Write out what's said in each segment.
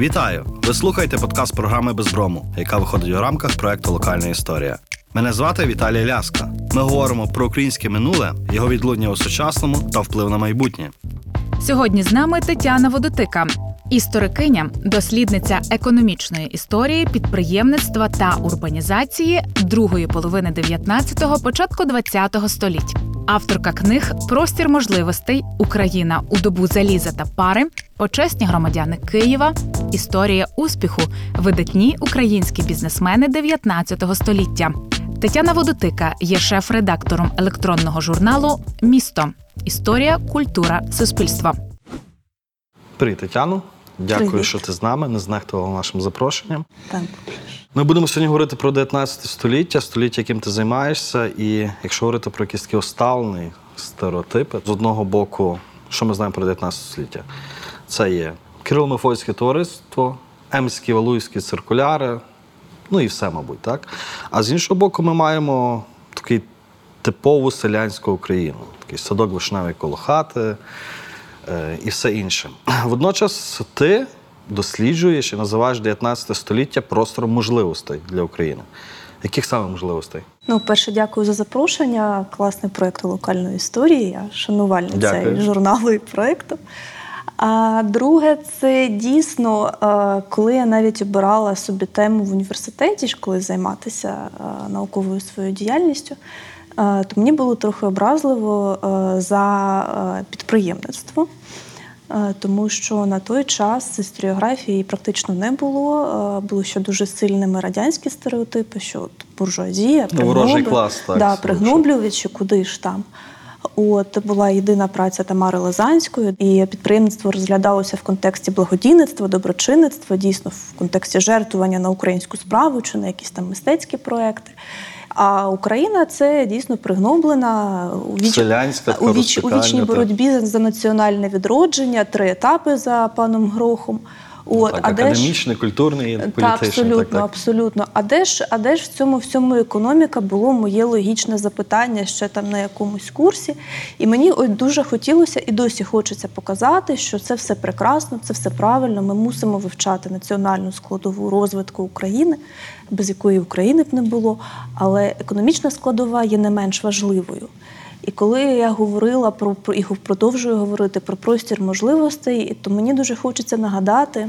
Вітаю! Ви слухаєте подкаст програми Безброму, яка виходить у рамках проекту Локальна історія. Мене звати Віталій Ляска. Ми говоримо про українське минуле, його відлуння у сучасному та вплив на майбутнє. Сьогодні з нами Тетяна Водотика, історикиня, дослідниця економічної історії, підприємництва та урбанізації другої половини 19-го, початку 20-го століть. Авторка книг Простір можливостей Україна у добу заліза та пари, почесні громадяни Києва, Історія успіху, видатні українські бізнесмени 19 століття. Тетяна Водотика є шеф-редактором електронного журналу Місто Історія, культура, суспільство. Привіт, Тетяно. Дякую, Привіт. що ти з нами, не знехтувала нашим запрошенням. Так. Ми будемо сьогодні говорити про 19 століття, століття, яким ти займаєшся. І якщо говорити про якісь такі усталені стереотипи, з одного боку, що ми знаємо про 19 століття? Це є Кирило-Мефодське товариство, Емські Валуївські циркуляри, ну і все, мабуть, так. А з іншого боку, ми маємо такий типову селянську Україну, такий садок вишневий коло хати е, і все інше. Водночас ти досліджуєш і називаєш 19 століття простором можливостей для України. Яких саме можливостей? Ну, перше, дякую за запрошення. Класний проєкт локальної історії. Я шанувальниця Дякую. і журналу і проєкту. А друге, це дійсно, е, коли я навіть обирала собі тему в університеті, коли займатися е, науковою своєю діяльністю, е, то мені було трохи образливо за підприємництво. Е, Тому що на той час історіографії практично не було. Е, Були ще дуже сильними радянські стереотипи, що от буржуазія, Ну, ворожий клас, так, да, пригноблювачі, куди ж там. От була єдина праця Тамари Лазанської, і підприємництво розглядалося в контексті благодійництва, доброчинництва, дійсно в контексті жертвування на українську справу чи на якісь там мистецькі проекти. А Україна це дійсно пригноблена у віч... Селянська, у, віч... у вічній боротьбі за національне відродження, три етапи за паном Грохом. От, так, а де ж- культурний, і та, політичний. абсолютно, так, так. абсолютно. А де ж, а де ж в цьому всьому економіка було моє логічне запитання ще там на якомусь курсі. І мені от дуже хотілося і досі хочеться показати, що це все прекрасно, це все правильно. Ми мусимо вивчати національну складову розвитку України, без якої України б не було. Але економічна складова є не менш важливою. І коли я говорила про, про і продовжую говорити про простір можливостей, то мені дуже хочеться нагадати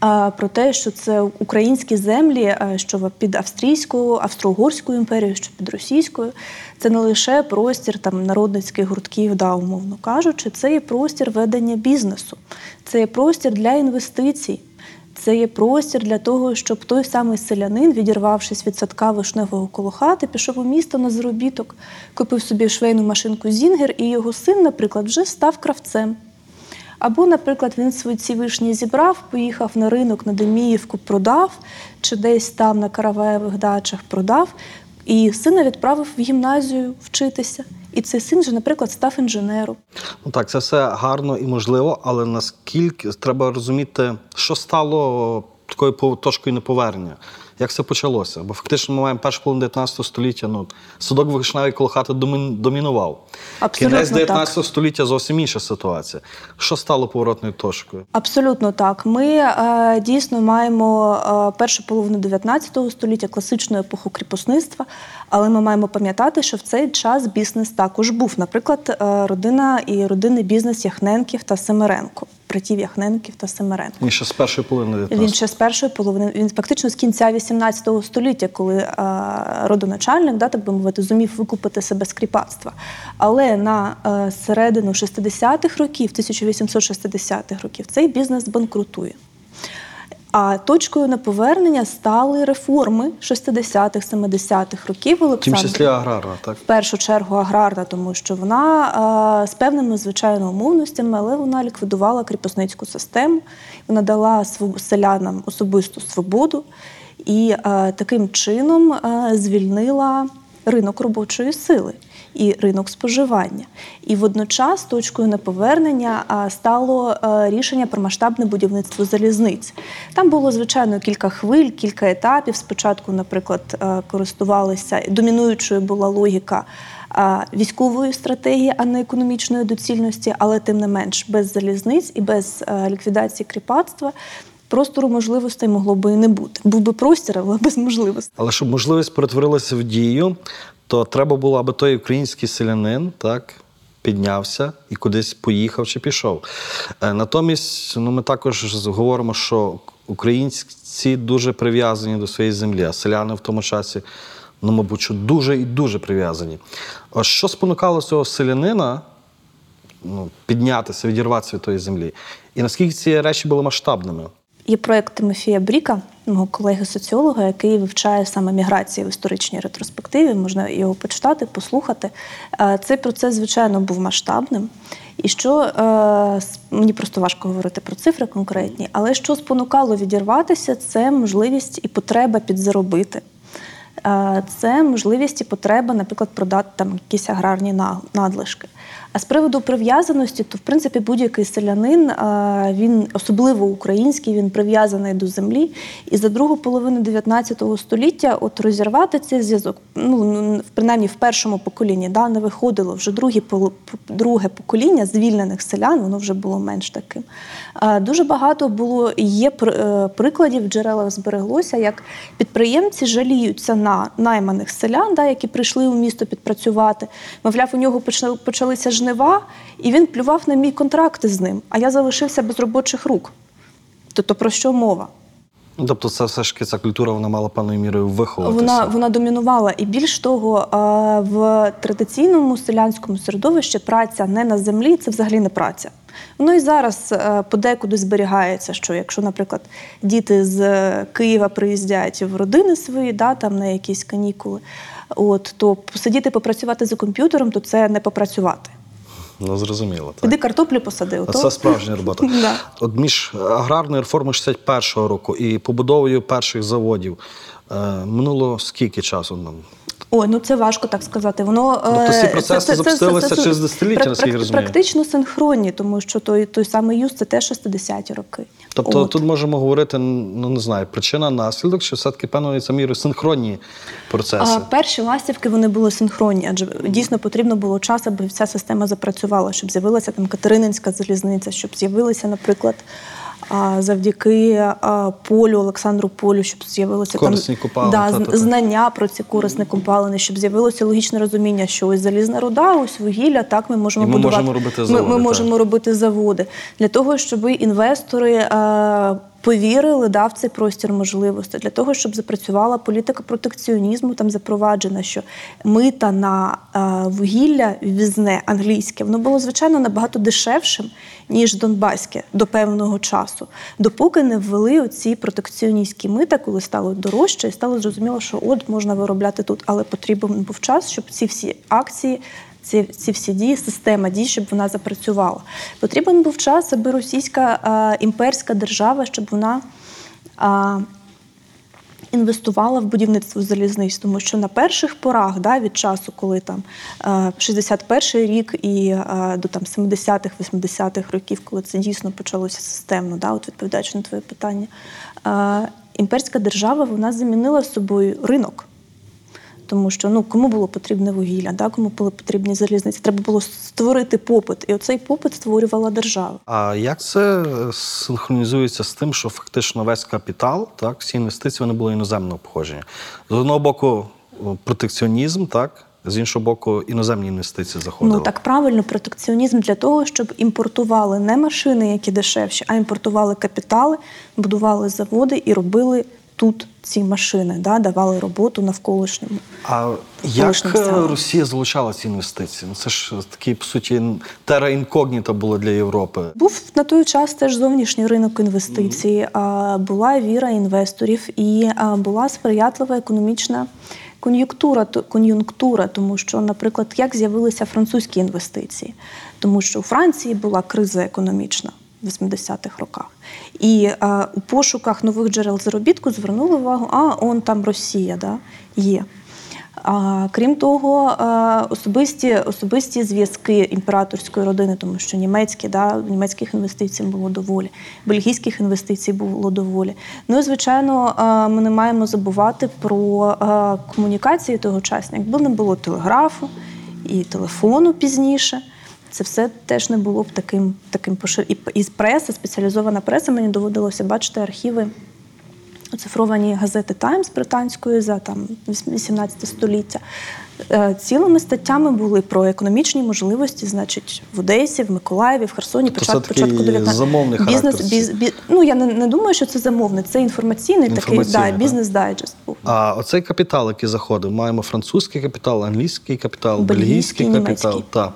а, про те, що це українські землі, а, що під австрійською, австро-угорською імперією, що під російською, це не лише простір там народницьких гуртків, да, умовно кажучи, це є простір ведення бізнесу, це є простір для інвестицій. Це є простір для того, щоб той самий селянин, відірвавшись від садка вишневого коло хати, пішов у місто на заробіток, купив собі швейну машинку Зінгер, і його син, наприклад, вже став кравцем. Або, наприклад, він свої ці вишні зібрав, поїхав на ринок на Деміївку, продав, чи десь там на Караваєвих дачах продав, і сина відправив в гімназію вчитися. І цей син же, наприклад, став інженером. Ну так, це все гарно і можливо, але наскільки треба розуміти, що стало такою точкою неповернення? Як це почалося? Бо фактично ми маємо першу половину 19 століття. Ну, садок вишневий коло хати домінував. Абсолютно Кінець так. 19 століття зовсім інша ситуація. Що стало поворотною точкою? Абсолютно так. Ми е, дійсно маємо е, першу половину 19 століття, класичну епоху кріпосництва, але ми маємо пам'ятати, що в цей час бізнес також був. Наприклад, е, родина і родинний бізнес Яхненків та Семеренко, братів Яхненків та Семеренко. Він ще з першої половини 19 Він ще з першої половини, він фактично з кінця 18 століття, коли е, родоначальник, да, так би мовити, зумів викупити себе з кріпацтва. Але на е, середину 60-х років, 1860-х років, цей бізнес банкрутує. А точкою неповернення стали реформи 60-х, 70-х років В тім числі аграрна, так? В першу чергу аграрна, тому що вона е, з певними звичайно умовностями, але вона ліквідувала кріпосницьку систему, вона дала селянам особисту свободу і е, таким чином е, звільнила ринок робочої сили і ринок споживання. І водночас точкою неповернення стало е, рішення про масштабне будівництво залізниць. Там було звичайно кілька хвиль, кілька етапів. Спочатку, наприклад, е, користувалися домінуючою була логіка. Військової стратегії, а не економічної доцільності, але тим не менш без залізниць і без е, ліквідації кріпацтва простору можливостей могло би і не бути. Був би простір, але без можливостей. Але щоб можливість перетворилася в дію, то треба було, аби той український селянин так піднявся і кудись поїхав чи пішов. Е, Натомість, ну ми також говоримо, що українці дуже прив'язані до своєї землі, а селяни в тому часі, ну, мабуть, дуже і дуже прив'язані. Що спонукало цього селянина ну, піднятися, відірватися від тої землі? І наскільки ці речі були масштабними? Є проєкт Тимофія Бріка, мого колеги-соціолога, який вивчає саме міграції в історичній ретроспективі. Можна його почитати, послухати. Е, Цей процес, звичайно, був масштабним. І що е, мені просто важко говорити про цифри конкретні, але що спонукало відірватися, це можливість і потреба підзаробити. Е, Це можливість і потреба, наприклад, продати там якісь аграрні надлишки. А з приводу прив'язаності, то в принципі будь-який селянин, він особливо український, він прив'язаний до землі. І за другу половину 19 століття от розірвати цей зв'язок, ну принаймні в першому поколінні, да, не виходило вже поло- друге покоління звільнених селян, воно вже було менш таким. Дуже багато було є е, прикладів, в джерелах збереглося, як підприємці жаліються на найманих селян, да, які прийшли у місто підпрацювати. Мовляв, у нього почали- почалися жнива, і він плював на мій контракт з ним, а я залишився без робочих рук. Тобто про що мова? Тобто, це все ж таки ця культура вона мала певною мірою виховуватися. Вона, вона домінувала. І більш того, в традиційному селянському середовищі праця не на землі це взагалі не праця. Воно і зараз е, подекуди зберігається, що якщо, наприклад, діти з е, Києва приїздять в родини свої, да, там на якісь канікули, от, то посидіти попрацювати за комп'ютером, то це не попрацювати. Ну, зрозуміло. Так. Картоплю посади. А ото- Це справжня робота. Да. От між аграрною реформою 61-го року і побудовою перших заводів е, минуло скільки часу нам? Ой, ну це важко так сказати. Воно Тобто е, процеси запустилися через десятиліття, прак- наскільки розумію? Практично синхронні, тому що той, той самий юз це теж 60-ті роки. Тобто От. тут можемо говорити, ну не знаю, причина, наслідок, чи все-таки це мірою синхронні процеси. А перші ластівки вони були синхронні, адже дійсно потрібно було час, аби вся система запрацювала, щоб з'явилася там Катерининська залізниця, щоб з'явилася, наприклад, завдяки а, полю Олександру Полю, щоб з'явилося там купали, да, знання про ці корисні копалини, щоб з'явилося логічне розуміння, що ось залізна руда, ось вугілля, так ми можемо І ми будувати. можемо робити ми, заводи, ми ми можемо робити заводи для того, щоб інвестори. Повірили да, в цей простір можливостей для того, щоб запрацювала політика протекціонізму. Там запроваджена, що мита на е, вугілля ввізне англійське, воно було звичайно набагато дешевшим ніж донбаське до певного часу, допоки не ввели оці протекціоністські мита, коли стало дорожче, і стало зрозуміло, що от можна виробляти тут, але потрібен був час, щоб ці всі акції ці, ці всі дії, система дій, щоб вона запрацювала. Потрібен був час, аби російська е, імперська держава, щоб вона е, інвестувала в будівництво залізниць, тому що на перших порах, да, від часу, коли там е, 61-й рік і до там 70-х, 80-х років, коли це дійсно почалося системно, да, от відповідаючи на твоє питання, імперська держава вона замінила собою ринок. Тому що ну кому було потрібне вугілля, да, кому були потрібні залізниці. Треба було створити попит, і оцей попит створювала держава. А як це е, синхронізується з тим, що фактично весь капітал, так, всі інвестиції вони були іноземного походження? З одного боку, протекціонізм, так, з іншого боку, іноземні інвестиції заходили. Ну так правильно, протекціонізм для того, щоб імпортували не машини, які дешевші, а імпортували капітали, будували заводи і робили тут ці машини, да, давали роботу навколишньому. А як е, селам. Росія залучала ці інвестиції? Ну, це ж такий, по суті, тера інкогніта було для Європи. Був на той час теж зовнішній ринок інвестицій, а, була віра інвесторів і була сприятлива економічна кон'юнктура, кон'юнктура, тому що, наприклад, як з'явилися французькі інвестиції, тому що у Франції була криза економічна. В 80-х роках. І а, у пошуках нових джерел заробітку звернули увагу, а он там Росія да, є. А, крім того, е, особисті, особисті зв'язки імператорської родини, тому що німецькі, да, німецьких інвестицій було доволі, бельгійських інвестицій було доволі. Ну і звичайно, е, ми не маємо забувати про е, комунікації тогочасні. Якби не було телеграфу і телефону пізніше. Це все теж не було б таким таким пошир... і, і преса, спеціалізована преса. Мені доводилося бачити архіви оцифровані газети Таймс британської за там 18 століття. Е, Цілими статтями були про економічні можливості, значить, в Одесі, в Миколаєві, в Херсоні, Тобто початку, початку 19 замовний бізнес, характер біз, бі- Ну я не, не думаю, що це замовний, це інформаційний, такий да, бізнес-дайджест був. А оцей капітал, який заходив, маємо французький капітал, англійський капітал, Бельгійський, бельгійський капітал. Та.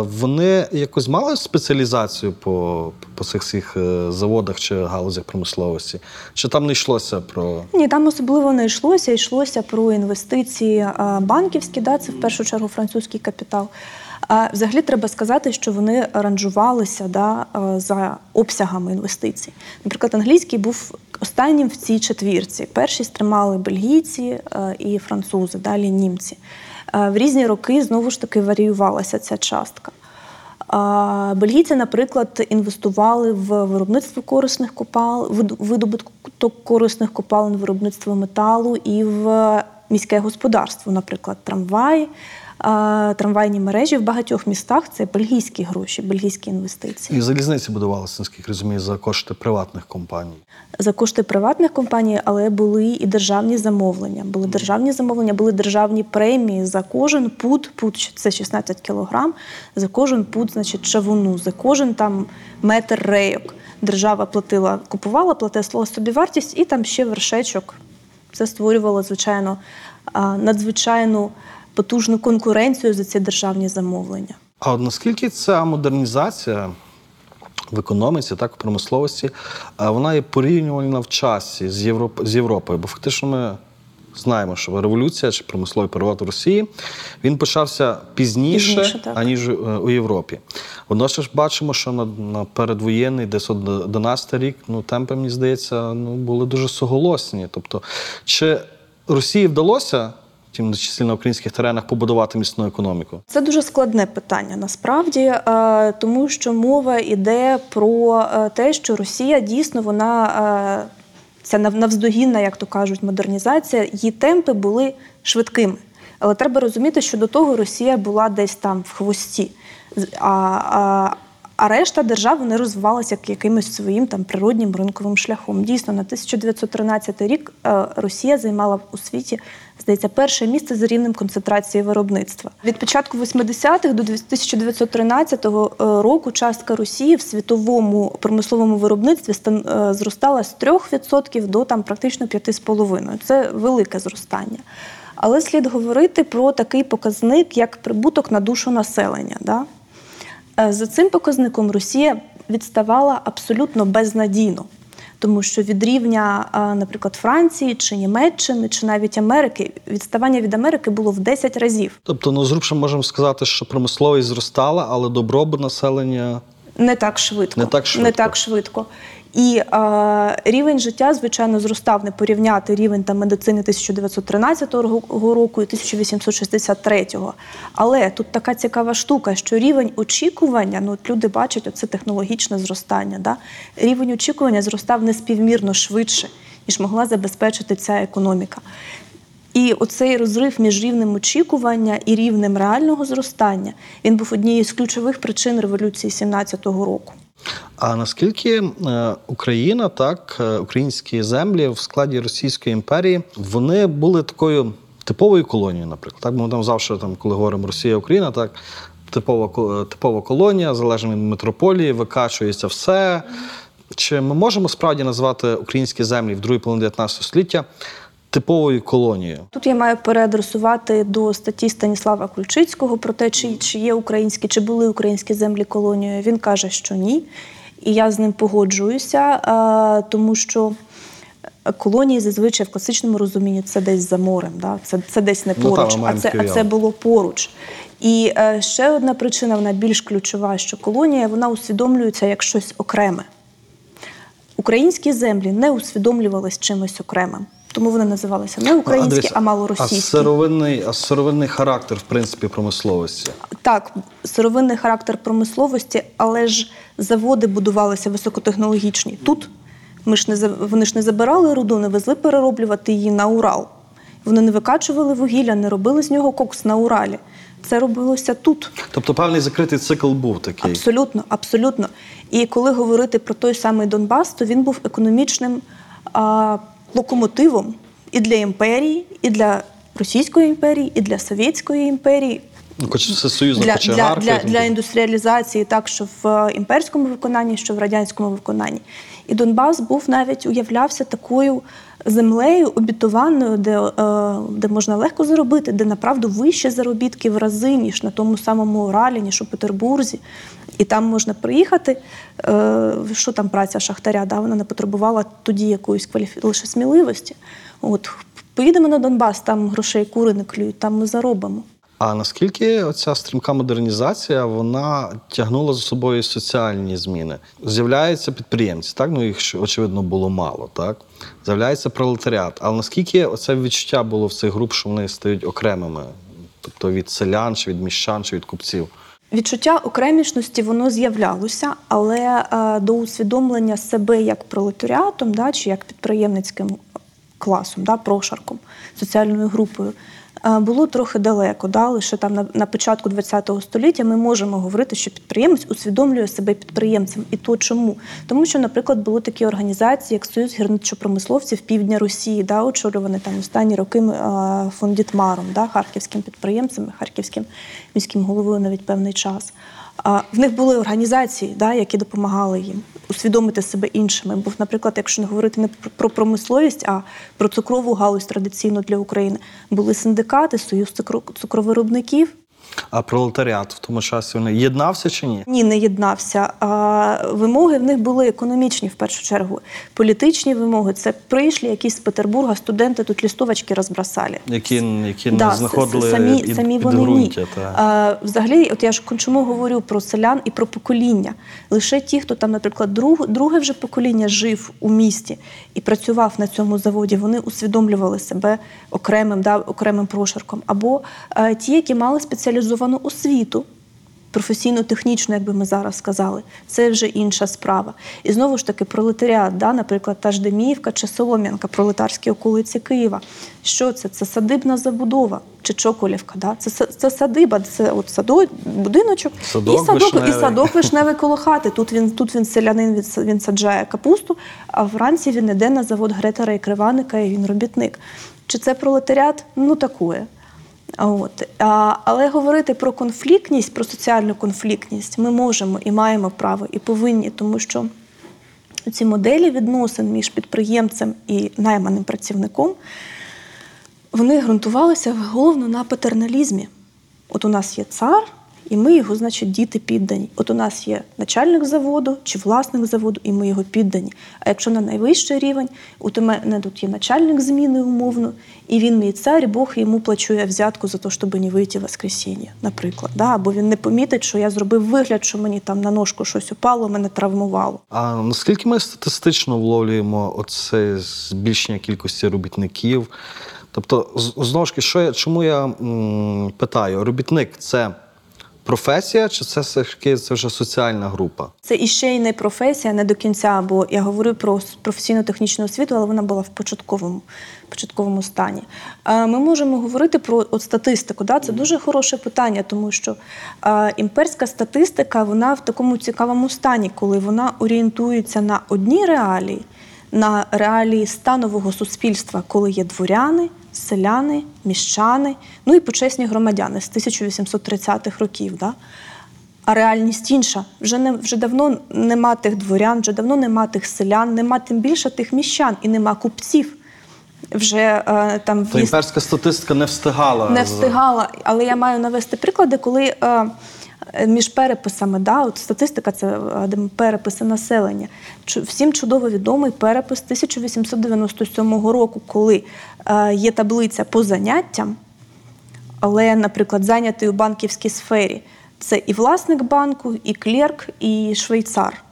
Е, вони якось мали спеціалізацію по, по цих всіх е, заводах чи галузях промисловості? Чи там не йшлося про. Ні, там особливо не йшлося. Йшлося про інвестиції банківські, да, це в першу чергу французький капітал. А, взагалі треба сказати, що вони ранжувалися да, за обсягами інвестицій. Наприклад, англійський був останнім в цій четвірці. Перші тримали бельгійці і французи, далі німці. В різні роки знову ж таки варіювалася ця частка. Бельгійці, наприклад, інвестували в виробництво корисних копал, видобуток корисних копалин, виробництво металу і в міське господарство, наприклад, трамваї. Трамвайні мережі в багатьох містах це бельгійські гроші, бельгійські інвестиції. І залізниці будувалися, наскільки розумію, за кошти приватних компаній. За кошти приватних компаній, але були і державні замовлення. Були державні замовлення, були державні премії за кожен пуд, пуд це 16 кілограм, за кожен пуд, значить, чавуну, за кожен там метр рейок. Держава платила, купувала, платила собі вартість, і там ще вершечок. Це створювало, звичайно, надзвичайну потужну конкуренцію за ці державні замовлення. А от наскільки ця модернізація в економіці, так, в промисловості, вона є порівнювальна в часі з, Європ... з Європою? Бо фактично ми знаємо, що революція чи промисловий переворот в Росії він почався пізніше, Пізніше, аніж е, у Європі. Водночас бачимо, що на, на передвоєнний, десь от 11 рік, ну темпи, мені здається, ну були дуже суголосні. Тобто, чи Росії вдалося, тим числі на українських теренах, побудувати міцну економіку? Це дуже складне питання насправді, е, тому що мова йде про е, те, що Росія дійсно вона е, ця навздогінна, як то кажуть, модернізація, її темпи були швидкими. Але треба розуміти, що до того Росія була десь там в хвості. А, а, а решта держав вони розвивалися якимось своїм там природнім ринковим шляхом. Дійсно, на 1913 рік е, Росія займала у світі, здається, перше місце за рівнем концентрації виробництва. Від початку 80-х до 1913 року частка Росії в світовому промисловому виробництві е, зростала з 3% до там практично 5,5%. Це велике зростання. Але слід говорити про такий показник, як прибуток на душу населення. Да? Е, За цим показником Росія відставала абсолютно безнадійно, тому що від рівня, е, наприклад, Франції чи Німеччини, чи навіть Америки, відставання від Америки було в 10 разів. Тобто, ну зрубше можемо сказати, що промисловість зростала, але добробут населення Не так швидко. Не так швидко. Не так швидко. І е, рівень життя, звичайно, зростав не порівняти рівень там, медицини 1913 року і 1863. Але тут така цікава штука, що рівень очікування, ну от люди бачать оце технологічне зростання. Да? Рівень очікування зростав неспівмірно швидше, ніж могла забезпечити ця економіка. І оцей розрив між рівнем очікування і рівнем реального зростання він був однією з ключових причин революції 17-го року. А наскільки е, Україна, так, е, українські землі в складі Російської імперії, вони були такою типовою колонією, наприклад. Так, ми там завжди, там, коли говоримо Росія, Україна, так, типова, типова колонія, залежно від метрополії, викачується все. Чи ми можемо справді назвати українські землі в другій половині 19 століття типовою колонією? Тут я маю переадресувати до статті Станіслава Кульчицького про те, чи, чи є українські, чи були українські землі колонією. Він каже, що ні. І я з ним погоджуюся, е, тому що колонії зазвичай в класичному розумінні це десь за морем, да? це, це десь не Ну, поруч, та, а, це, а це було поруч. І е, ще одна причина, вона більш ключова, що колонія вона усвідомлюється як щось окреме. Українські землі не усвідомлювались чимось окремим. Тому вони називалися не українські, дивіться, а малоросійські. А сировинний, а сировинний характер, в принципі, промисловості. Так, сировинний характер промисловості, але ж заводи будувалися високотехнологічні. Тут ми ж не вони ж не забирали руду, не везли перероблювати її на Урал. Вони не викачували вугілля, не робили з нього кокс на Уралі. Це робилося тут. Тобто певний закритий цикл був такий. Абсолютно, абсолютно. І коли говорити про той самий Донбас, то він був економічним а, локомотивом і для імперії, і для Російської імперії, і для Совєтської імперії. Ну, хоч це союзна для, для, для, для індустріалізації, так що в е, імперському виконанні, що в радянському виконанні. І Донбас був навіть уявлявся такою землею обітованою, де, е, де можна легко заробити, де направду вищі заробітки в рази, ніж на тому самому Уралі, ніж у Петербурзі. І там можна приїхати. Е, що там праця шахтаря? Да? Вона не потребувала тоді якоїсь кваліфі... лише сміливості. От поїдемо на Донбас, там грошей кури не клюють, там ми заробимо. А наскільки оця стрімка модернізація вона тягнула за собою соціальні зміни? З'являються підприємці, так ну їх очевидно було мало, так з'являється пролетаріат. Але наскільки оце відчуття було в цих груп, що вони стають окремими, тобто від селян, чи від міщан, чи від купців? Відчуття окремішності воно з'являлося, але е, до усвідомлення себе як пролетаріатом, да, чи як підприємницьким класом, да, прошарком, соціальною групою, було трохи далеко. Да, лише там на, на початку ХХ століття ми можемо говорити, що підприємець усвідомлює себе підприємцем. І то чому? Тому що, наприклад, були такі організації, як Союз гірничопромисловців Півдня Росії, да, очолювані там останні роки е, фон да, харківським підприємцем, харківським міським головою навіть певний час. В них були організації, да, які допомагали їм усвідомити себе іншими. Бо, наприклад, якщо не говорити не про- про промисловість, а про цукрову галузь традиційно для України, були синдикати, союз цукро- цукровиробників. А пролетаріат в тому часі вони єднався чи ні? Ні, не єднався. А вимоги в них були економічні в першу чергу. Політичні вимоги це прийшли якісь з Петербурга студенти тут лістовочки розбросали. Які, які Да, не знаходили самі, під, самі вони підґрунтя, ні. та. А, взагалі, от я ж чому говорю про селян і про покоління. Лише ті, хто там, наприклад, друг, друге вже покоління жив у місті і працював на цьому заводі, вони усвідомлювали себе окремим, да, окремим прошарком. Або е, ті, які мали спеціалізовану освіту. Професійно-технічно, як би ми зараз сказали, це вже інша справа. І знову ж таки, пролетаріат, да, наприклад, та ж Деміївка чи Солом'янка, пролетарські околиці Києва. Що це? Це садибна забудова чи Чоколівка. Да? Це, це садиба, це от садо, будиночок Садок і садок, і садок вишневий коло хати. Тут він, тут він селянин, він, він саджає капусту, а вранці він іде на завод Гретера і Криваника, і він робітник. Чи це пролетаріат? Ну, такое. От. А, але говорити про конфліктність, про соціальну конфліктність ми можемо і маємо право, і повинні, тому що ці моделі відносин між підприємцем і найманим працівником вони ґрунтувалися головно на патерналізмі. От у нас є цар, і ми його, значить, діти піддані. От у нас є начальник заводу чи власник заводу, і ми його піддані. А якщо на найвищий рівень, от у мене тут є начальник зміни умовно, і він мій цар, і Бог йому плачує взятку за те, щоб не вийти в воскресіння, наприклад. Да? Або він не помітить, що я зробив вигляд, що мені там на ножку щось упало, мене травмувало. А наскільки ми статистично вловлюємо оце збільшення кількості робітників? Тобто, знову ж таки, що я, чому я м, питаю, робітник це професія, чи це все ж це вже соціальна група? Це іще й не професія, не до кінця, бо я говорю про професійно-технічну освіту, але вона була в початковому, початковому стані. Ми можемо говорити про от статистику. Да? Це дуже хороше питання, тому що імперська статистика вона в такому цікавому стані, коли вона орієнтується на одні реалії, на реалії станового суспільства, коли є дворяни, селяни, міщани, ну і почесні громадяни з 1830-х років. Да? А реальність інша. Вже не вже давно нема тих дворян, вже давно нема тих селян, нема тим більше тих міщан і нема купців. Вже е, там в То імперська статистика не встигала. не встигала. Але я маю навести приклади, коли е, між переписами, да, от статистика це е, переписи населення. Всім чудово відомий перепис 1897 року, коли е, є таблиця по заняттям, але, наприклад, зайнятий у банківській сфері це і власник банку, і клерк, і швейцар.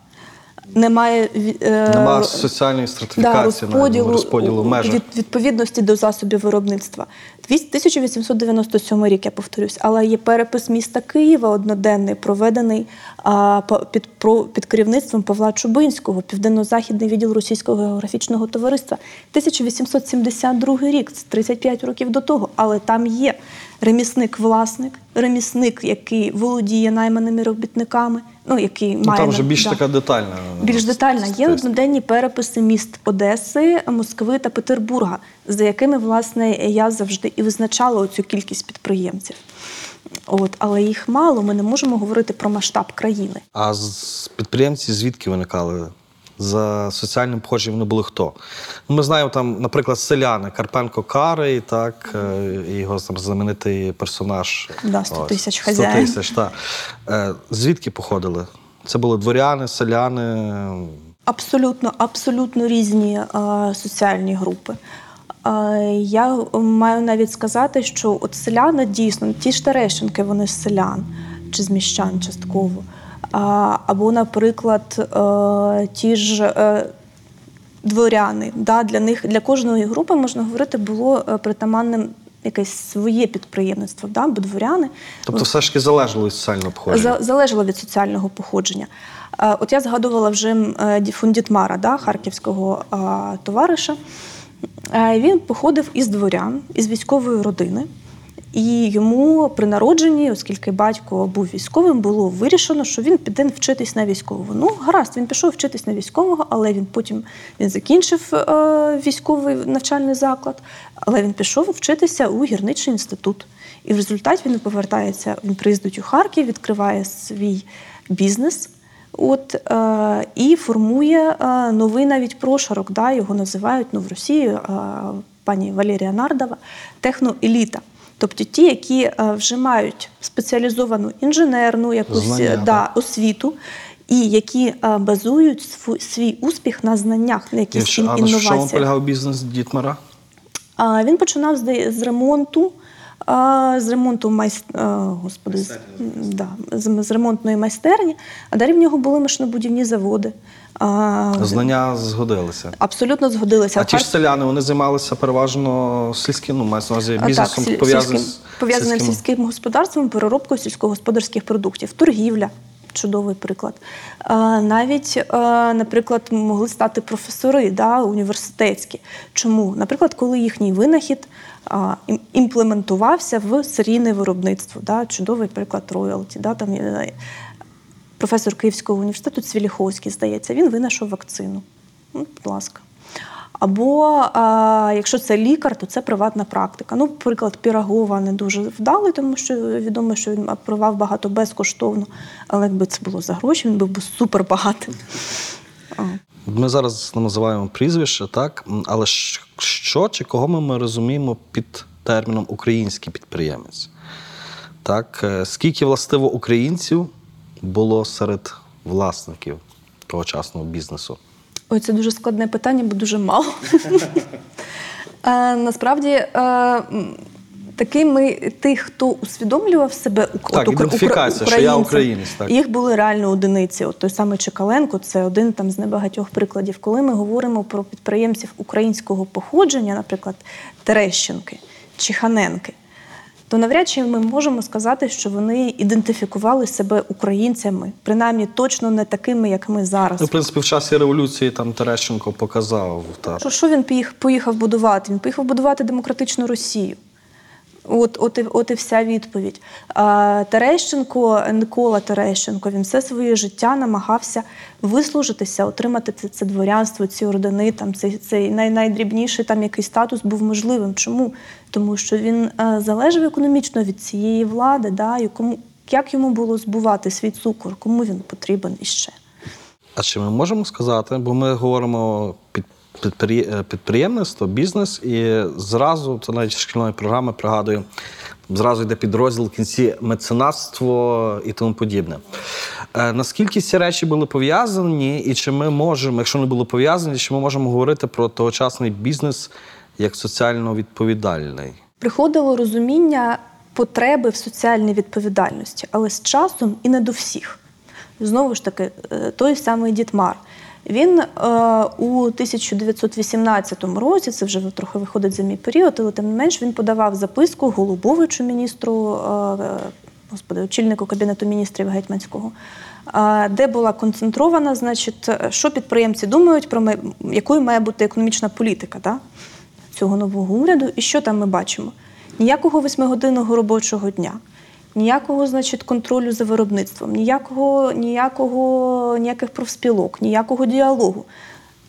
Немає е, Нема соціальної стратифікації, навіть, розподілу, розподілу в межах. від, відповідності до засобів виробництва. Двіс- 1897 рік, я повторюсь, але є перепис міста Києва одноденний, проведений а, під, про, під керівництвом Павла Чубинського, Південно-Західний відділ Російського географічного товариства. 1872 рік, це 35 років до того, але там є ремісник-власник, ремісник, який володіє найманими робітниками, ну, який Ну, має там вже більш да. така детальна. Більш детальна є одноденні переписи міст Одеси, Москви та Петербурга, за якими власне я завжди і визначала оцю кількість підприємців. От, але їх мало. Ми не можемо говорити про масштаб країни. А з підприємці звідки виникали? За соціальним походженням вони були хто? Ми знаємо там, наприклад, селяни Карпенко Карий, так, е, його там знаменитий персонаж. Да, 100 Ось, тисяч 100 тисяч, так. Е, Звідки походили? Це були дворяни, селяни. Абсолютно, абсолютно різні е, соціальні групи. Я маю навіть сказати, що от селяни дійсно, ті ж Терещенки, вони з селян чи з міщан частково. Або, наприклад, е, ті ж е, дворяни. Да, для них для кожної групи можна говорити, було е, притаманним якесь своє підприємництво, да, бо дворяни Тобто все ж таки залежало від соціального походження. залежало від соціального походження. От я згадувала вже Фундітмара, да, харківського товариша. Він походив із дворян, із військової родини. І йому при народженні, оскільки батько був військовим, було вирішено, що він піде вчитись на військового. Ну, гаразд, він пішов вчитись на військового, але він потім він закінчив е, військовий навчальний заклад, але він пішов вчитися у гірничий інститут. І в результаті він повертається, він приїздить у Харків, відкриває свій бізнес. От е, і формує е, новий навіть прошарок. Да, його називають ну, в Росії е, пані Валерія Нардова техноеліта. Тобто ті, які е, вже мають спеціалізовану інженерну якусь Знання, е, да, освіту, і які е, базують свій, свій успіх на знаннях, на І якихось що- ін- а на що полягав бізнес Дітмара? А, Він починав з, з ремонту, а, з ремонту майс... а, господи, з, да, з, з ремонтної майстерні, а далі в нього були машинобудівні заводи. А, Знання згодилися. Абсолютно згодилися. А ті ж селяни вони займалися переважно сільським, ну, мається на увазі А, бізнесом так, сіль- пов'язаним сільським- з пов'язаним з сільським. сільським господарством, переробкою сільськогосподарських продуктів, торгівля. Чудовий приклад. А, Навіть, наприклад, могли стати професори да, університетські. Чому? Наприклад, коли їхній винахід а, ім- імплементувався в серійне виробництво. Да, чудовий приклад роялті. Да, там, е, професор Київського університету Цвіліховський, здається, він винайшов вакцину. Ну, будь ласка. Або а, якщо це лікар, то це приватна практика. Ну, приклад Пірагова не дуже вдалий, тому що відомо, що він провав багато безкоштовно. Але якби це було за гроші, він був би супербагатим. Ми зараз називаємо прізвище, так? Але що чи кого ми, ми розуміємо під терміном український підприємець? Так, е, скільки властиво українців було серед власників тогочасного бізнесу? Ой, це дуже складне питання, бо дуже мало. Е, Насправді, е, такими тих, хто усвідомлював себе Так, ідентифікація, що я українець, так. Їх були реально одиниці. От той самий Чекаленко це один там з небагатьох прикладів. Коли ми говоримо про підприємців українського походження, наприклад, Терещенки чи Ханенки, то навряд чи ми можемо сказати, що вони ідентифікували себе українцями, принаймні точно не такими, як ми зараз. Ну, в принципі, в часі революції там Терещенко показав. Так. Що, що він поїх- поїхав будувати? Він поїхав будувати демократичну Росію. От, от, і, от і вся відповідь. А, Терещенко, Микола Терещенко, він все своє життя намагався вислужитися, отримати це, це дворянство, ці ордени, там, цей, цей най, найдрібніший там який статус був можливим. Чому? Тому що він а, залежав економічно від цієї влади, да, і кому, як йому було збувати свій цукор, кому він потрібен іще. А чи ми можемо сказати, бо ми говоримо під е, підприємництво, бізнес, і зразу, це навіть шкільної програми пригадую, зразу йде підрозділ в кінці меценатство і тому подібне. Е, Наскільки ці речі були пов'язані, і чи ми можемо, якщо не були пов'язані, чи ми можемо говорити про тогочасний бізнес як соціально відповідальний? Приходило розуміння потреби в соціальній відповідальності, але з часом і не до всіх. Знову ж таки, е, той самий Дітмар. Він е, у 1918 році, це вже трохи виходить за мій період, але тим не менш він подавав записку Голубовичу, міністру, е, господи, очільнику кабінету міністрів гетьманського, е, де була концентрована, значить, що підприємці думають про ме- якою має бути економічна політика да, цього нового уряду, і що там ми бачимо? Ніякого восьмигодинного робочого дня. Ніякого, значить, контролю за виробництвом, ніякого, ніякого, ніяких профспілок, ніякого діалогу.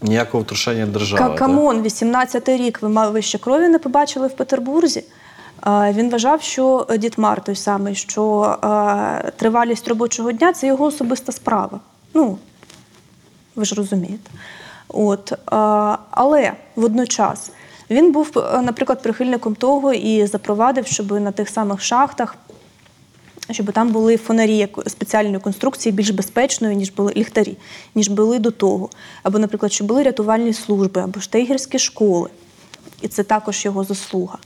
Ніякого втручання держави. Ка- Come on, 18-й рік ви ви ще крові не побачили в Петербурзі. Він вважав, що Дітмар той самий, що тривалість робочого дня це його особиста справа. Ну, ви ж розумієте. От, але водночас він був, е, наприклад, прихильником того і запровадив, щоб на тих самих шахтах щоб там були фонарі як спеціальної конструкції більш безпечної, ніж були ліхтарі, ніж були до того. Або, наприклад, щоб були рятувальні служби, або штейгерські школи. І це також його заслуга.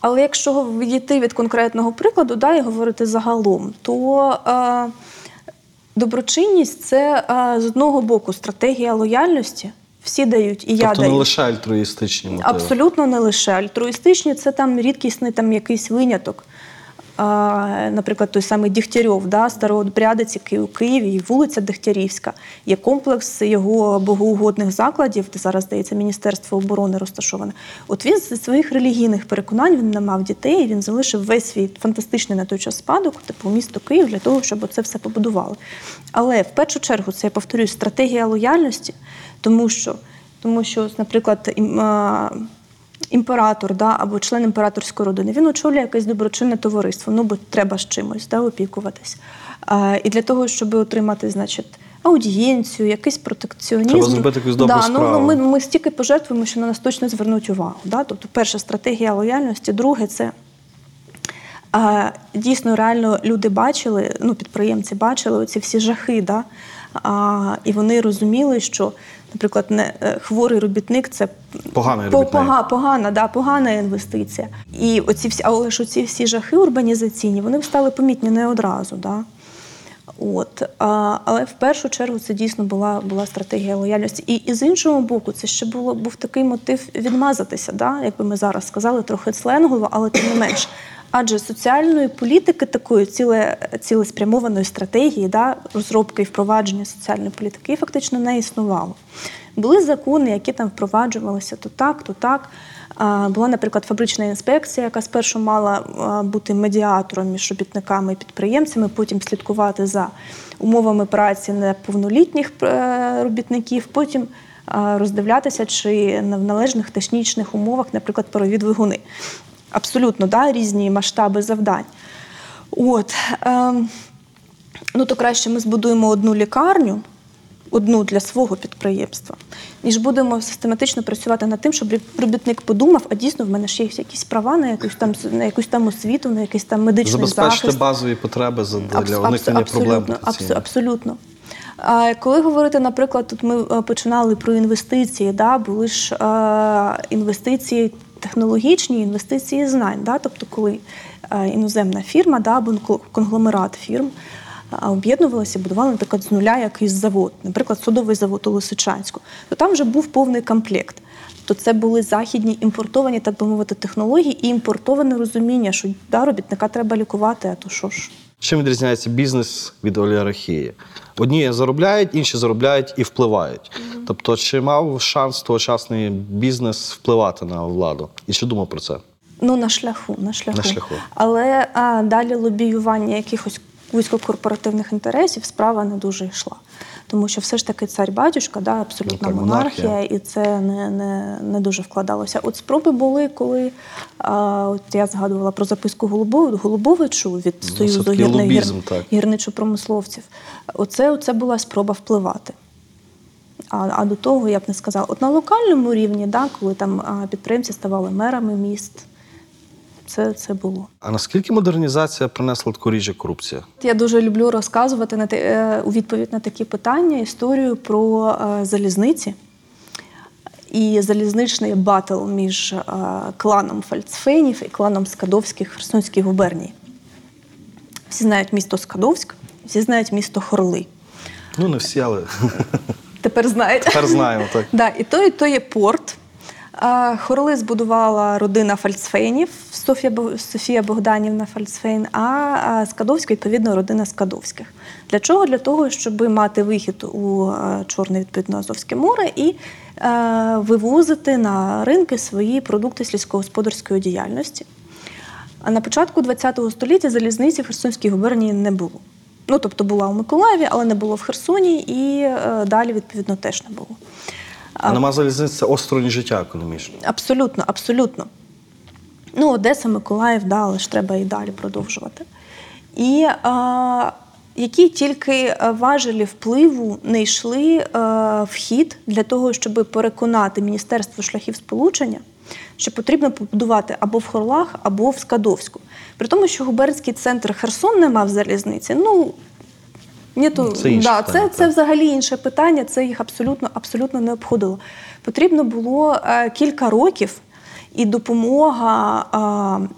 Але якщо відійти від конкретного прикладу да, і говорити загалом, то е, доброчинність це е, з одного боку стратегія лояльності. Всі дають, і я Тобто даю. не лише альтруїстичні мотиви. Абсолютно не лише альтруїстичні, це там рідкісний там якийсь виняток. Наприклад, той самий Дігтярьов, да, старообрядець, який у Києві, і вулиця Дегтярівська. Є комплекс його богоугодних закладів, де зараз, здається, Міністерство оборони розташоване. От він зі своїх релігійних переконань він не мав дітей, і він залишив весь свій фантастичний на той час спадок, типу місто Київ, для того, щоб це все побудували. Але в першу чергу це я повторюю стратегія лояльності, тому що, тому що, наприклад, імператор да, або член імператорської родини, він очолює якесь доброчинне товариство, ну бо треба з чимось да, опікуватись. А, і для того, щоб отримати, значить, аудієнцію, якийсь протекціонізм. Треба зробити якусь добру да, ну, справу. Ну, ми, ми стільки пожертвуємо, що на нас точно звернуть увагу. Да? Тобто, перша стратегія лояльності, друге це. А, дійсно, реально люди бачили, ну, підприємці бачили оці всі жахи, да? а, і вони розуміли, що, наприклад, не, е, хворий робітник це Поганий робітник. пога- погана, да, погана інвестиція. І оці всі, але ж оці всі жахи урбанізаційні, вони стали помітні не одразу. Да? От, а, але в першу чергу це дійсно була, була стратегія лояльності. І, і з іншого боку, це ще було, був такий мотив відмазатися, да? як би ми зараз сказали, трохи сленгово, але тим не менш. Адже соціальної політики такої ціле, цілеспрямованої стратегії, да, розробки і впровадження соціальної політики фактично не існувало. Були закони, які там впроваджувалися то так, то так. Була, наприклад, фабрична інспекція, яка спершу мала бути медіатором між робітниками і підприємцями, потім слідкувати за умовами праці неповнолітніх е, робітників, потім роздивлятися, чи в належних технічних умовах, наприклад, парові двигуни. Абсолютно да, різні масштаби завдань. От, ем, ну то краще ми збудуємо одну лікарню, одну для свого підприємства, ніж будемо систематично працювати над тим, щоб робітник подумав, а дійсно в мене ж є якісь права на якусь там на якусь там освіту, на якийсь там медичний Забезпечити захист. базові потреби для Абс- уникнення абс- проблем. абсолютно, абс- абсолютно. А коли говорити, наприклад, тут ми е, починали про інвестиції, да, були ж е, інвестиції технологічні, інвестиції знань. Да, тобто, коли е, іноземна фірма да, або конгломерат фірм е, об'єднувалися, будували, наприклад, з нуля якийсь завод, наприклад, судовий завод у Лисичанську, то там вже був повний комплект. То це були західні імпортовані, так би мовити, технології і імпортоване розуміння, що да, робітника треба лікувати, а то що ж. Чим відрізняється бізнес від олігархії? Одні заробляють, інші заробляють і впливають. Тобто, чи мав шанс тогочасний бізнес впливати на владу? І чи думав про це? Ну, на шляху, на шляху. На шляху. Але а, далі лобіювання якихось вузькокорпоративних інтересів справа не дуже йшла. Тому що все ж таки цар батюшка, да, абсолютна Ну, монархія, монархія. і це не, не, не дуже вкладалося. От спроби були, коли а, от я згадувала про записку Голубовичу від Ну, Союзу гір, гірничо-промисловців. Оце, оце була спроба впливати. А, а до того я б не сказала. От на локальному рівні, да, коли там підприємці ставали мерами міст, це, це було. А наскільки модернізація принесла таку річ, як корупція? Я дуже люблю розказувати на те, е, у відповідь на такі питання історію про е, залізниці і залізничний батл між е, кланом Фальцфейнів і кланом Скадовських Херсонській губернії. Всі знають місто Скадовськ, всі знають місто Хорли. Ну, не всі, але Тепер знаєте. Тепер знаємо, так. Да, і то, і то є порт. А, Хороли збудувала родина Фальцфейнів, Софія, Софія Богданівна Фальцфейн, а а Скадовська, відповідно, родина Скадовських. Для чого? Для того, щоб мати вихід у е, Чорне, відповідно, Азовське море і е, вивозити на ринки свої продукти сільськогосподарської діяльності. А на початку ХХ століття залізниці в Херсонській губернії не було. Ну, тобто була у Миколаєві, але не було в Херсоні, і е, далі, відповідно, теж не було. А нема залізниці це осторонь життя економічно. Абсолютно, абсолютно. Ну, Одеса, Миколаїв, да, але ж треба і далі продовжувати. І а, які тільки е, важелі впливу не йшли е, в хід для того, щоб переконати Міністерство шляхів сполучення, що потрібно побудувати або в Хорлах, або в Скадовську. При тому, що губернський центр Херсон не мав залізниці, ну. Ні, то, Це інше да, питання, це, це взагалі інше питання, це їх абсолютно, абсолютно не обходило. Потрібно було е, кілька років, і допомога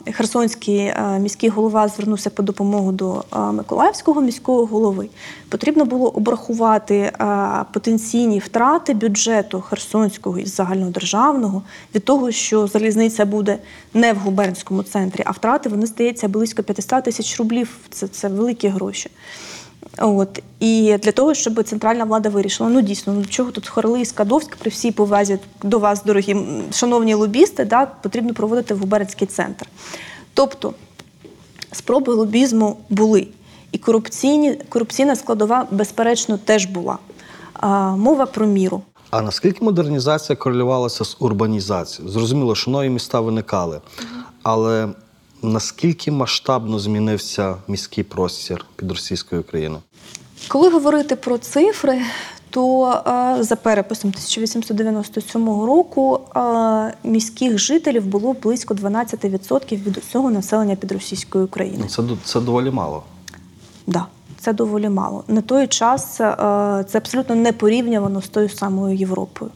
е, Херсонський е, міський голова звернувся по допомогу до е, Миколаївського міського голови. Потрібно було обрахувати е, потенційні втрати бюджету Херсонського і загальнодержавного від того, що залізниця буде не в губернському центрі, а втрати вони здається близько 500 тисяч рублів. Це, це великі гроші. От і для того, щоб центральна влада вирішила, ну дійсно, ну чого тут Хорли і Скадовськ, при всій повазі до вас, дорогі шановні лобісти, да, потрібно проводити в губернський центр. Тобто спроби лобізму були, і корупційні, корупційна складова, безперечно, теж була. А, мова про міру. А наскільки модернізація корелювалася з урбанізацією? Зрозуміло, що нові міста виникали, але наскільки масштабно змінився міський простір під російською Україною? Коли говорити про цифри, то е, за переписом 1897 року е, міських жителів було близько 12% від усього населення під російською Україною. Це, це доволі мало. Да, це доволі мало. На той час е, це абсолютно не порівнювано з тою самою Європою.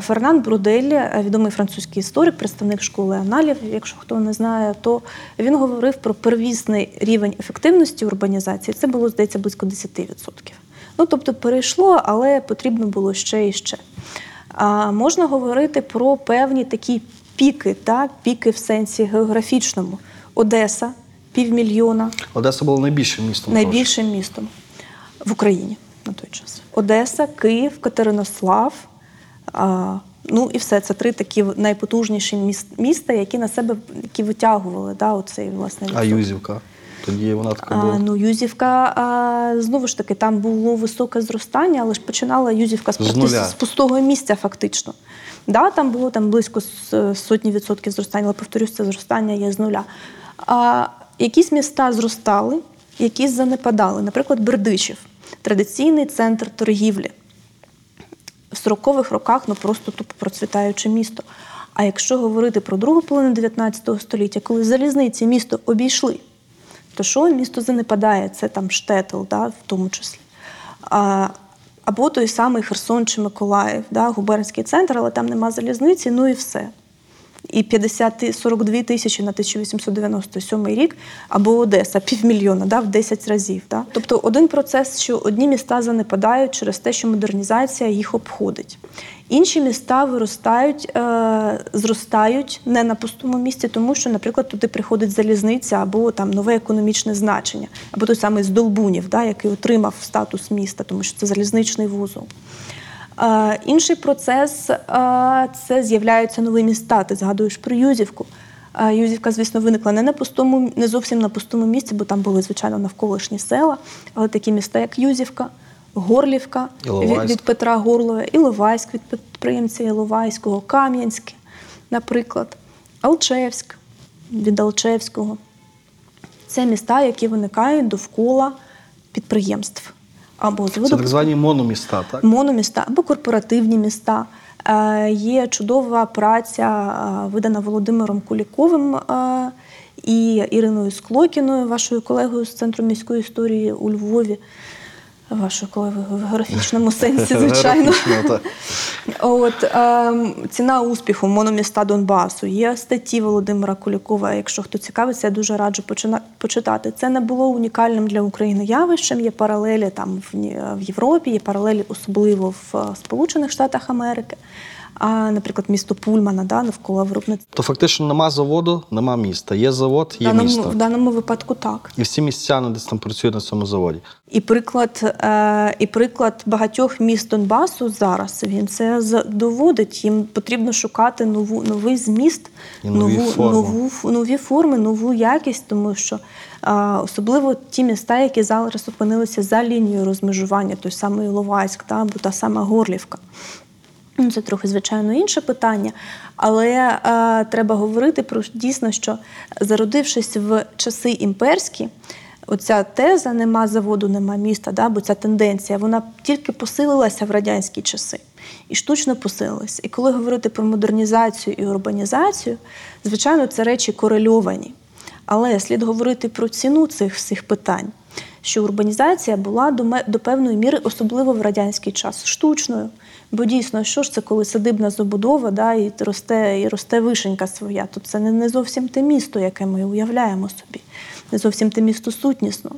Фернан Брудель, е, відомий французький історик, представник школи аналів, якщо хто не знає, то він говорив про первісний рівень ефективності урбанізації. Це було, здається, близько 10%. Ну, тобто перейшло, але потрібно було ще і ще. А можна говорити про певні такі піки, так? піки в сенсі географічному. Одеса півмільйона, Одеса була найбільшим містом. найбільшим містом в Україні на той час. Одеса, Київ, Катеринослав. Ну і все. Це три такі найпотужніші міс- міста, які на себе які витягували да, оцей власне А. Юзівка. Тоді вона така А, ну, Юзівка, а, знову ж таки, там було високе зростання, але ж починала Юзівка з, З з пустого місця, фактично. Да, там було там близько сотні відсотків зростання, але повторюсь, це зростання є з нуля. А, якісь міста зростали, якісь занепадали. Наприклад, Бердичів, традиційний центр торгівлі. В 40-х роках ну просто тупо процвітаюче місто. А якщо говорити про другу половину 19 століття, коли залізниці місто обійшли, то що місто занепадає? Це там Штетл, да, в тому числі. А, або той самий Херсон чи Миколаїв, да, губернський центр, але там нема залізниці, ну і все. І 50, 42 тисячі на 1897 рік, або Одеса, півмільйона, да, в 10 разів. Да. Тобто один процес, що одні міста занепадають через те, що модернізація їх обходить. Інші міста виростають, е, зростають не на пустому місці, тому що, наприклад, туди приходить залізниця або там нове економічне значення, або той самий Здолбунів, да, який отримав статус міста, тому що це залізничний вузол. Інший процес це з'являються нові міста. Ти згадуєш про Юзівку. Юзівка, звісно, виникла не на пустому, не зовсім на пустому місці, бо там були, звичайно, навколишні села, але такі міста, як Юзівка, Горлівка від, від Петра Горлова, Іловайськ від підприємця Іловайського, Кам'янське, наприклад, Алчевськ від Алчевського. Це міста, які виникають довкола підприємств або з Це так звані мономіста, так? мономіста або корпоративні міста. Е, Є чудова праця, е, видана Володимиром Куліковим е, і Іриною Склокіною, вашою колегою з Центру міської історії у Львові. Вашу коли ви в географічному сенсі, звичайно. От ем, ціна успіху мономіста Донбасу. Є статті Володимира Кулікова. Якщо хто цікавиться, я дуже раджу почина- почитати. Це не було унікальним для України явищем. Є паралелі там в, Європі, є паралелі особливо в е, Сполучених Штатах Америки. А, наприклад, місто Пульмана, да, навколо виробництва. То фактично нема заводу, нема міста. Є завод, В є даному, місто. в даному випадку так. І всі містяни десь там працюють на цьому заводі. І приклад, е, і приклад багатьох міст Донбасу зараз він це доводить. Їм потрібно шукати нову новий зміст, І нові нову, форми. нову нові форми, нову якість, тому що е, особливо ті міста, які зараз опинилися за лінією розмежування, той самий Іловайськ, та, або та сама Горлівка. Ну, Це трохи, звичайно, інше питання, але е, треба говорити про дійсно, що зародившись в часи імперські, оця теза нема заводу, нема міста, да, бо ця тенденція, вона тільки посилилася в радянські часи і штучно посилилася. І коли говорити про модернізацію і урбанізацію, звичайно, це речі корельовані. Але слід говорити про ціну цих всіх питань, що урбанізація була до, до певної міри, особливо в радянський час, штучною. Бо дійсно, що ж це, коли садибна забудова, да, і росте, і росте вишенька своя, то це не, не зовсім те місто, яке ми уявляємо собі, не зовсім те місто сутнісно.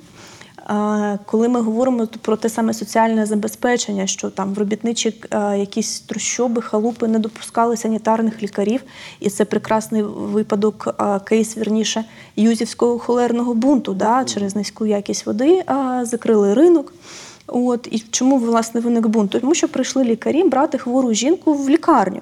А, Коли ми говоримо про те саме соціальне забезпечення, що там в робітничі якісь трущоби, халупи не допускали санітарних лікарів, і це прекрасний випадок, кейс вірніше юзівського холерного бунту, да, через низьку якість води закрили ринок. От і чому власне виник бунт? Тому що прийшли лікарі брати хвору жінку в лікарню.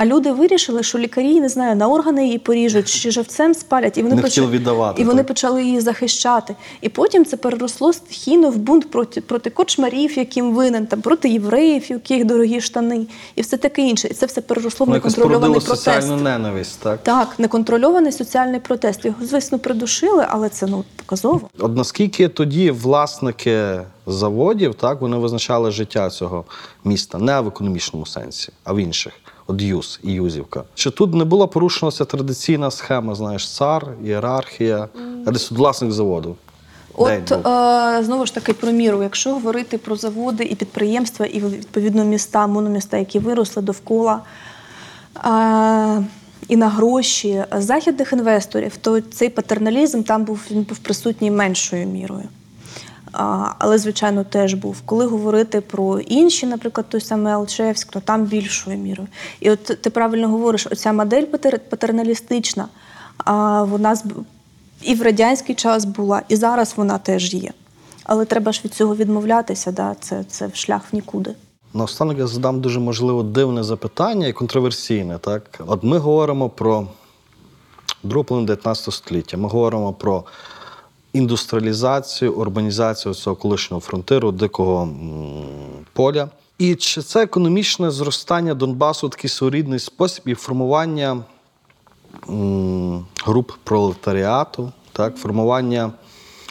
А люди вирішили, що лікарі не знаю, на органи її поріжуть чи живцем спалять, і вони Не почали віддавати, і вони так? почали її захищати. І потім це переросло стихійно в бунт проти, проти кочмарів, яким винен, там проти євреїв, яких дорогі штани, і все таке інше. І це все переросло в Ну, неконтрольований протест. соціальну ненависть, так? Так, неконтрольований соціальний протест. Його, звісно, придушили, але це ну показово. От наскільки тоді власники заводів, так, вони визначали життя цього міста не в економічному сенсі, а в інших. От Юз і Юзівка. Чи тут не була порушена традиційна схема, знаєш, цар, ієрархія, а власник заводу? От е, знову ж таки про міру. Якщо говорити про заводи і підприємства, і відповідно міста, мономіста, які виросли довкола е, і на гроші західних інвесторів, то цей патерналізм там був він був присутній меншою мірою. Але, звичайно, теж був. Коли говорити про інші, наприклад, той самий Алчевськ, то там більшою мірою. І от ти правильно говориш, оця модель патер- патерналістична, а, вона і в радянський час була, і зараз вона теж є. Але треба ж від цього відмовлятися, да? це, це шлях в нікуди. Наостанок я задам дуже можливо дивне запитання і контроверсійне. Так? От ми говоримо про другу половину 19 століття. Ми говоримо про індустріалізацію, урбанізацію цього колишнього фронтиру, дикого поля. І чи це економічне зростання Донбасу в такий своєрідний спосіб і формування груп пролетаріату, так, формування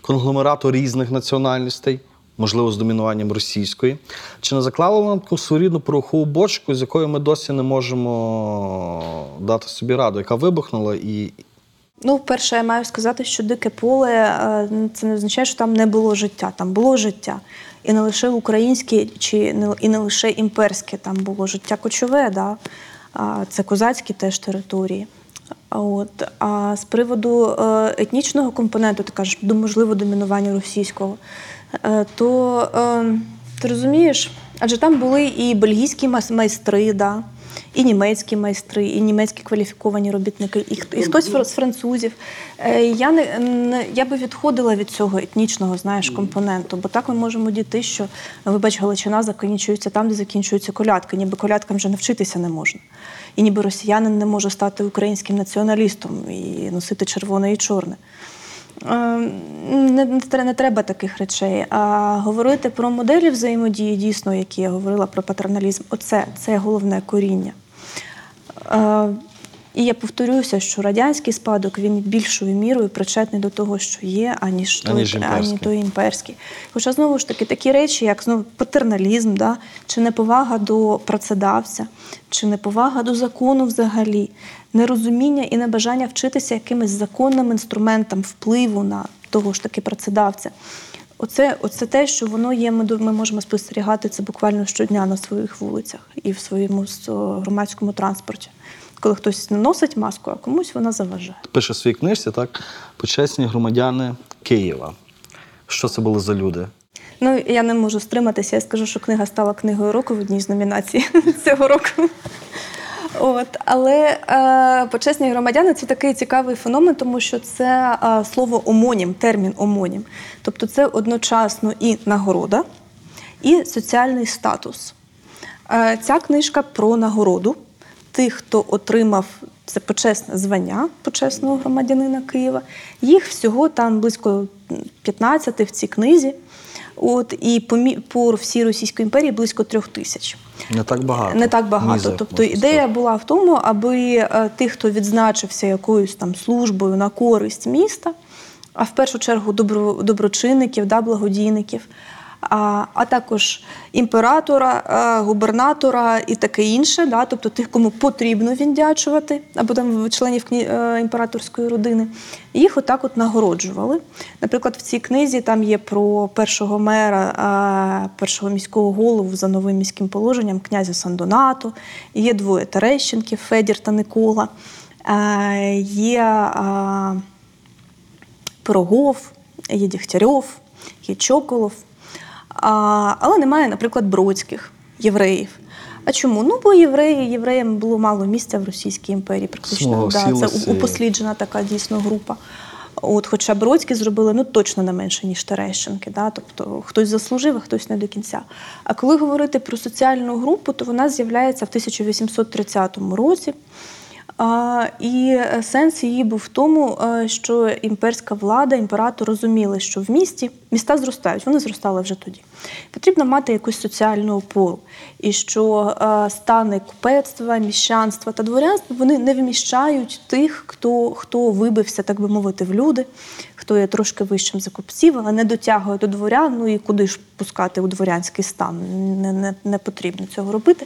конгломерату різних національностей, можливо, з домінуванням російської. Чи не заклало воно таку своєрідну порохову бочку, з якою ми досі не можемо дати собі раду, яка вибухнула і. Ну, перше, я маю сказати, що дике поле е, це не означає, що там не було життя. Там було життя. І не лише українське, чи не і не лише імперське, там було життя кочове, да? це козацькі теж території. От. А з приводу е, етнічного компоненту, ти кажеш, до можливо домінування російського, е, то е, ти розумієш, адже там були і бельгійські майстри, да? І німецькі майстри, і німецькі кваліфіковані робітники, і, і хтось з французів. Е, Я не, я би відходила від цього етнічного знаєш, компоненту, бо так ми можемо дійти, що вибач, Галичина закінчується там, де закінчуються колядки, ніби колядкам вже навчитися не можна. І ніби росіянин не може стати українським націоналістом і носити червоне і чорне. Е, Не, не, треба таких речей. А говорити про моделі взаємодії, дійсно, які я говорила про патерналізм, оце це головне коріння. І я повторюся, що радянський спадок він більшою мірою причетний до того, що є, аніж, той, Аніж ані той імперський. Хоча знову ж таки такі речі, як знову патерналізм, да, чи неповага до працедавця, чи неповага до закону взагалі, нерозуміння і небажання вчитися якимось законним інструментам впливу на того ж таки працедавця. Оце, оце те, що воно є, ми, ми можемо спостерігати це буквально щодня на своїх вулицях і в своєму громадському транспорті. Коли хтось носить маску, а комусь вона заважає. Пише в своїй книжці, так, почесні громадяни Києва. Що це були за люди? Ну, я не можу стриматися. Я скажу, що книга стала книгою року в одній з номінацій цього року. От, але е, почесні громадяни це такий цікавий феномен, тому що це е, слово омонім, термін омонім. Тобто це одночасно і нагорода, і соціальний статус. Е, ця книжка про нагороду тих, хто отримав це почесне звання почесного громадянина Києва. Їх всього там близько 15 в цій книзі. От, і по, по всій Російській імперії близько трьох тисяч. Не так багато. Не так багато. Мізер, тобто ідея сказати. була в тому, аби е, тих, хто відзначився якоюсь там службою на користь міста, а в першу чергу добро, доброчинників, да, благодійників, а, також імператора, е, губернатора і таке інше, да, тобто тих, кому потрібно віддячувати, або там членів е, імператорської родини, їх отак от нагороджували. Наприклад, в цій книзі там є про першого мера, е, першого міського голову за новим міським положенням князя Сандонато, є двоє Терещенків, Федір та Никола. Є Пирогов, є Дігтярьов, є Чоколов. А, але немає, наприклад, бродських євреїв. А чому? Ну, бо євреї, євреям було мало місця в Російській імперії. Практично да, це упосліджена така дійсно група. От, хоча Бродські зробили ну, точно не менше, ніж Терещенки. Да? Тобто хтось заслужив, а хтось не до кінця. А коли говорити про соціальну групу, то вона з'являється в 1830 році. І е, сенс її був в тому, е, що імперська влада, імператор розуміли, що в місті міста зростають, вони зростали вже тоді. Потрібно мати якусь соціальну опору. І що е, стани купецтва, міщанства та дворянства вони не вміщають тих, хто, хто вибився, так би мовити, в люди, хто є трошки вищим за купців, але не дотягує до дворян. Ну і куди ж пускати у дворянський стан? Не, не, не потрібно цього робити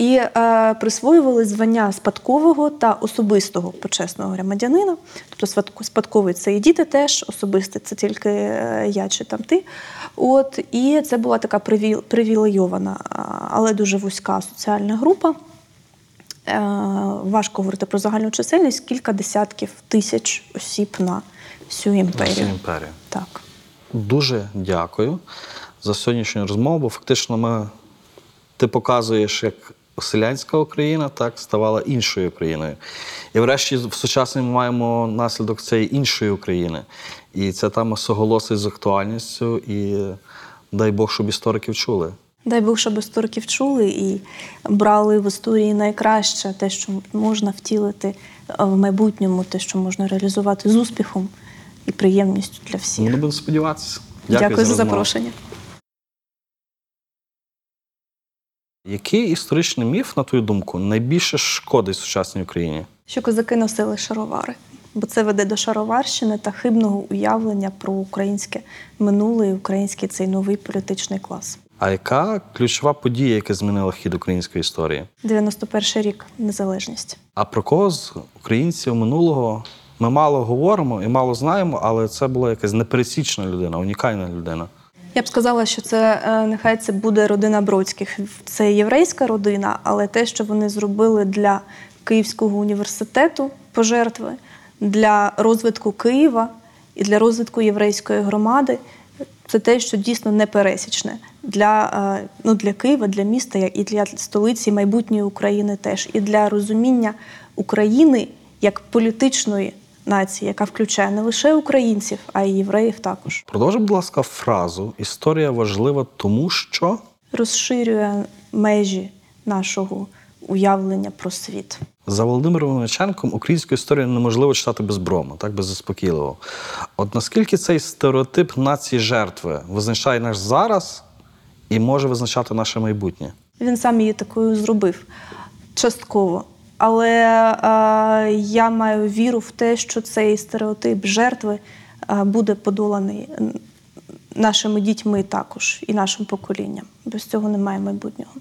і е, присвоювали звання спадкового та особистого почесного громадянина. Тобто спадко- спадковий це і діти теж, особистий це тільки е, я чи там ти. От, і це була така привіл- привілейована, але дуже вузька соціальна група. Е, важко говорити про загальну чисельність, кілька десятків тисяч осіб на всю імперію. Всю імперію. Так. Дуже дякую за сьогоднішню розмову, бо фактично ми, ти показуєш, як селянська Україна так ставала іншою Україною. І врешті в сучасному ми маємо наслідок цієї іншої України. І це там суголосить з актуальністю, і дай Бог, щоб історики чули. Дай Бог, щоб історики чули і брали в історії найкраще те, що можна втілити е, в майбутньому, те, що можна реалізувати з успіхом і приємністю для всіх. Ми будемо сподіватися. Дякую, за розмову. запрошення. Який історичний міф, на твою думку, найбільше шкодить сучасній Україні? Що козаки носили шаровари, бо це веде до шароварщини та хибного уявлення про українське минуле і український цей новий політичний клас. А яка ключова подія, яка змінила хід української історії? 91 рік незалежність. А про кого з українців минулого ми мало говоримо і мало знаємо, але це була якась непересічна людина, унікальна людина. Я б сказала, що це е, нехай це буде родина Бродських. Це єврейська родина, але те, що вони зробили для Київського університету пожертви, для розвитку Києва і для розвитку єврейської громади, це те, що дійсно непересічне для, е, ну, для Києва, для міста і для столиці майбутньої України теж, і для розуміння України як політичної нації, яка включає не лише українців, а й євреїв також. Продовжи, будь ласка, фразу Історія важлива тому, що розширює межі нашого уявлення про світ. за Володимиром Іваниченком українську історію неможливо читати без брому, так без заспокійливого. От наскільки цей стереотип нації жертви визначає наш зараз і може визначати наше майбутнє? Він сам її такою зробив частково. Але е, я маю віру в те, що цей стереотип жертви е, буде подоланий нашими дітьми також і нашим поколінням. Без цього немає майбутнього.